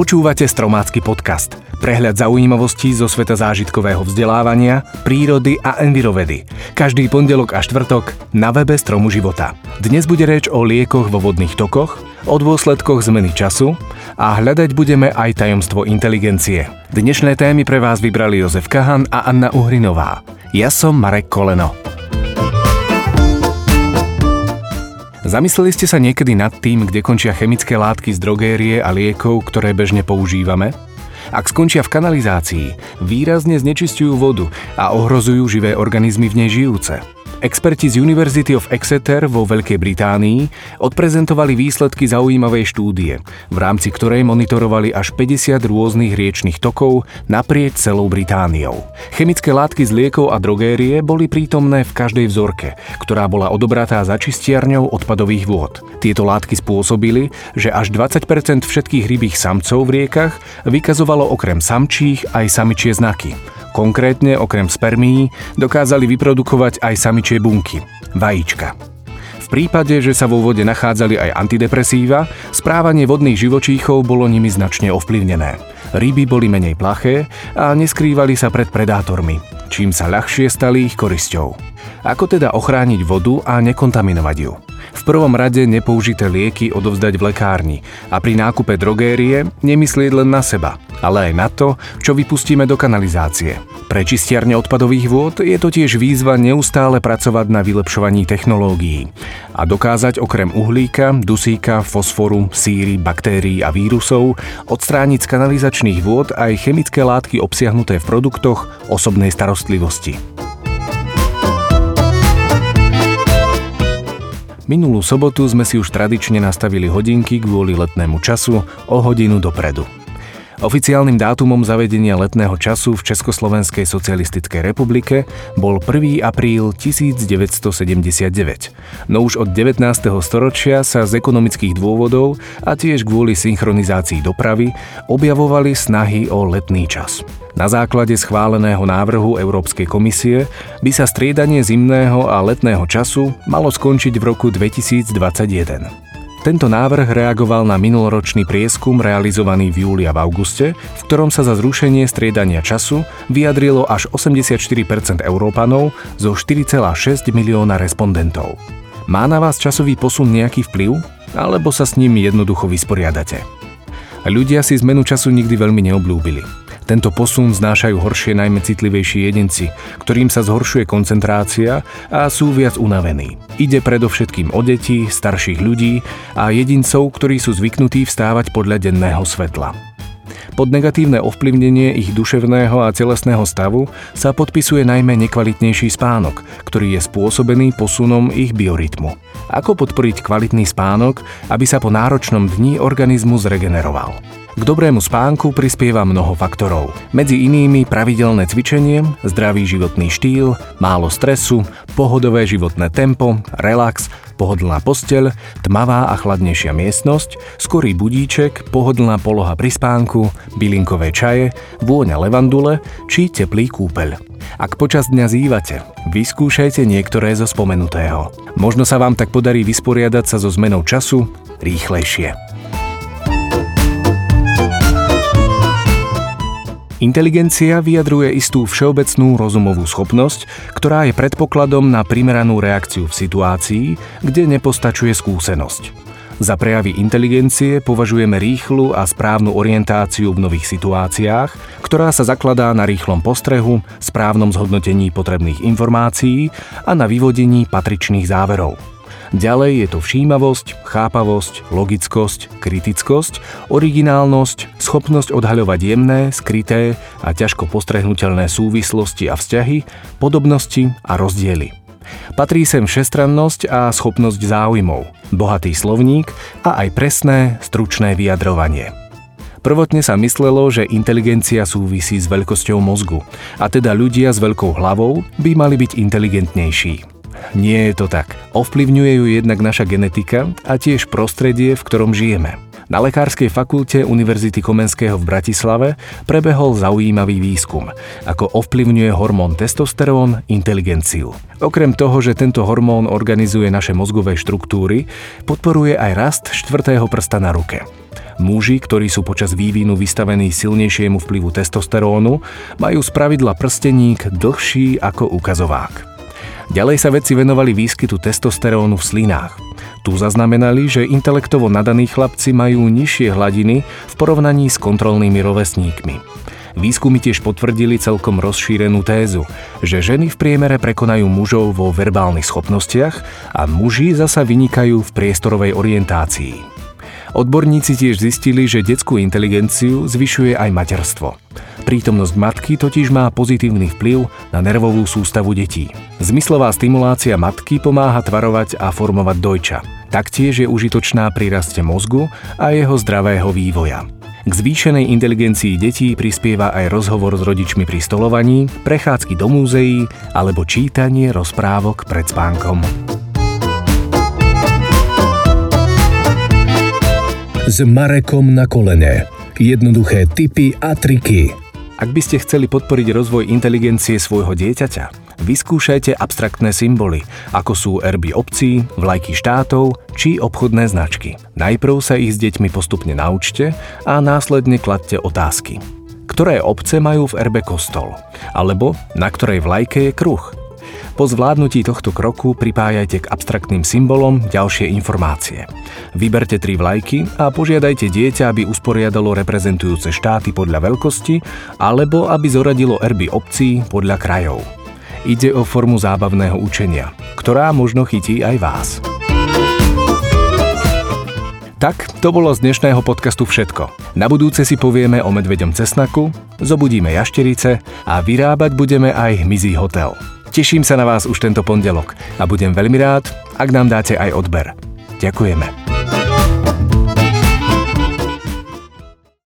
Počúvate Stromácky podcast. Prehľad zaujímavostí zo sveta zážitkového vzdelávania, prírody a envirovedy. Každý pondelok a štvrtok na webe Stromu života. Dnes bude reč o liekoch vo vodných tokoch, o dôsledkoch zmeny času a hľadať budeme aj tajomstvo inteligencie. Dnešné témy pre vás vybrali Jozef Kahan a Anna Uhrinová. Ja som Marek Koleno. Zamysleli ste sa niekedy nad tým, kde končia chemické látky z drogérie a liekov, ktoré bežne používame? Ak skončia v kanalizácii, výrazne znečistujú vodu a ohrozujú živé organizmy v nej žijúce. Experti z University of Exeter vo Veľkej Británii odprezentovali výsledky zaujímavej štúdie, v rámci ktorej monitorovali až 50 rôznych riečných tokov naprieč celou Britániou. Chemické látky z liekov a drogérie boli prítomné v každej vzorke, ktorá bola odobratá za čistiarňou odpadových vôd. Tieto látky spôsobili, že až 20% všetkých rybých samcov v riekach vykazovalo okrem samčích aj samičie znaky. Konkrétne okrem spermií dokázali vyprodukovať aj samičie bunky, vajíčka. V prípade, že sa vo vode nachádzali aj antidepresíva, správanie vodných živočíchov bolo nimi značne ovplyvnené. Ryby boli menej plaché a neskrývali sa pred predátormi, čím sa ľahšie stali ich korisťou. Ako teda ochrániť vodu a nekontaminovať ju? V prvom rade nepoužité lieky odovzdať v lekárni a pri nákupe drogérie nemyslieť len na seba, ale aj na to, čo vypustíme do kanalizácie. Pre čistiarne odpadových vôd je to tiež výzva neustále pracovať na vylepšovaní technológií a dokázať okrem uhlíka, dusíka, fosforu, síry, baktérií a vírusov odstrániť z kanalizačných vôd aj chemické látky obsiahnuté v produktoch osobnej starostlivosti. Minulú sobotu sme si už tradične nastavili hodinky kvôli letnému času o hodinu dopredu. Oficiálnym dátumom zavedenia letného času v Československej socialistickej republike bol 1. apríl 1979. No už od 19. storočia sa z ekonomických dôvodov a tiež kvôli synchronizácii dopravy objavovali snahy o letný čas. Na základe schváleného návrhu Európskej komisie by sa striedanie zimného a letného času malo skončiť v roku 2021. Tento návrh reagoval na minuloročný prieskum realizovaný v júli a v auguste, v ktorom sa za zrušenie striedania času vyjadrilo až 84% Európanov zo 4,6 milióna respondentov. Má na vás časový posun nejaký vplyv? Alebo sa s ním jednoducho vysporiadate? Ľudia si zmenu času nikdy veľmi neobľúbili. Tento posun znášajú horšie najmä citlivejší jedinci, ktorým sa zhoršuje koncentrácia a sú viac unavení. Ide predovšetkým o deti, starších ľudí a jedincov, ktorí sú zvyknutí vstávať podľa denného svetla. Pod negatívne ovplyvnenie ich duševného a telesného stavu sa podpisuje najmä nekvalitnejší spánok, ktorý je spôsobený posunom ich biorytmu. Ako podporiť kvalitný spánok, aby sa po náročnom dni organizmus regeneroval? K dobrému spánku prispieva mnoho faktorov. Medzi inými pravidelné cvičenie, zdravý životný štýl, málo stresu, pohodové životné tempo, relax, pohodlná posteľ, tmavá a chladnejšia miestnosť, skorý budíček, pohodlná poloha pri spánku, bylinkové čaje, vôňa levandule či teplý kúpeľ. Ak počas dňa zývate, vyskúšajte niektoré zo spomenutého. Možno sa vám tak podarí vysporiadať sa so zmenou času rýchlejšie. Inteligencia vyjadruje istú všeobecnú rozumovú schopnosť, ktorá je predpokladom na primeranú reakciu v situácii, kde nepostačuje skúsenosť. Za prejavy inteligencie považujeme rýchlu a správnu orientáciu v nových situáciách, ktorá sa zakladá na rýchlom postrehu, správnom zhodnotení potrebných informácií a na vyvodení patričných záverov. Ďalej je to všímavosť, chápavosť, logickosť, kritickosť, originálnosť, schopnosť odhaľovať jemné, skryté a ťažko postrehnutelné súvislosti a vzťahy, podobnosti a rozdiely. Patrí sem všestrannosť a schopnosť záujmov, bohatý slovník a aj presné, stručné vyjadrovanie. Prvotne sa myslelo, že inteligencia súvisí s veľkosťou mozgu, a teda ľudia s veľkou hlavou by mali byť inteligentnejší. Nie je to tak. Ovplyvňuje ju jednak naša genetika a tiež prostredie, v ktorom žijeme. Na Lekárskej fakulte Univerzity Komenského v Bratislave prebehol zaujímavý výskum, ako ovplyvňuje hormón testosterón inteligenciu. Okrem toho, že tento hormón organizuje naše mozgové štruktúry, podporuje aj rast štvrtého prsta na ruke. Muži, ktorí sú počas vývinu vystavení silnejšiemu vplyvu testosterónu, majú spravidla prsteník dlhší ako ukazovák. Ďalej sa vedci venovali výskytu testosterónu v slinách. Tu zaznamenali, že intelektovo nadaní chlapci majú nižšie hladiny v porovnaní s kontrolnými rovesníkmi. Výskumy tiež potvrdili celkom rozšírenú tézu, že ženy v priemere prekonajú mužov vo verbálnych schopnostiach a muži zasa vynikajú v priestorovej orientácii. Odborníci tiež zistili, že detskú inteligenciu zvyšuje aj materstvo. Prítomnosť matky totiž má pozitívny vplyv na nervovú sústavu detí. Zmyslová stimulácia matky pomáha tvarovať a formovať dojča. Taktiež je užitočná pri raste mozgu a jeho zdravého vývoja. K zvýšenej inteligencii detí prispieva aj rozhovor s rodičmi pri stolovaní, prechádzky do múzeí alebo čítanie rozprávok pred spánkom. S Marekom na kolene. Jednoduché tipy a triky. Ak by ste chceli podporiť rozvoj inteligencie svojho dieťaťa, Vyskúšajte abstraktné symboly, ako sú erby obcí, vlajky štátov či obchodné značky. Najprv sa ich s deťmi postupne naučte a následne kladte otázky. Ktoré obce majú v erbe kostol? Alebo na ktorej vlajke je kruh? Po zvládnutí tohto kroku pripájajte k abstraktným symbolom ďalšie informácie. Vyberte tri vlajky a požiadajte dieťa, aby usporiadalo reprezentujúce štáty podľa veľkosti alebo aby zoradilo erby obcí podľa krajov. Ide o formu zábavného učenia, ktorá možno chytí aj vás. Tak, to bolo z dnešného podcastu všetko. Na budúce si povieme o medveďom cesnaku, zobudíme jašterice a vyrábať budeme aj hmyzí hotel. Teším sa na vás už tento pondelok a budem veľmi rád, ak nám dáte aj odber. Ďakujeme.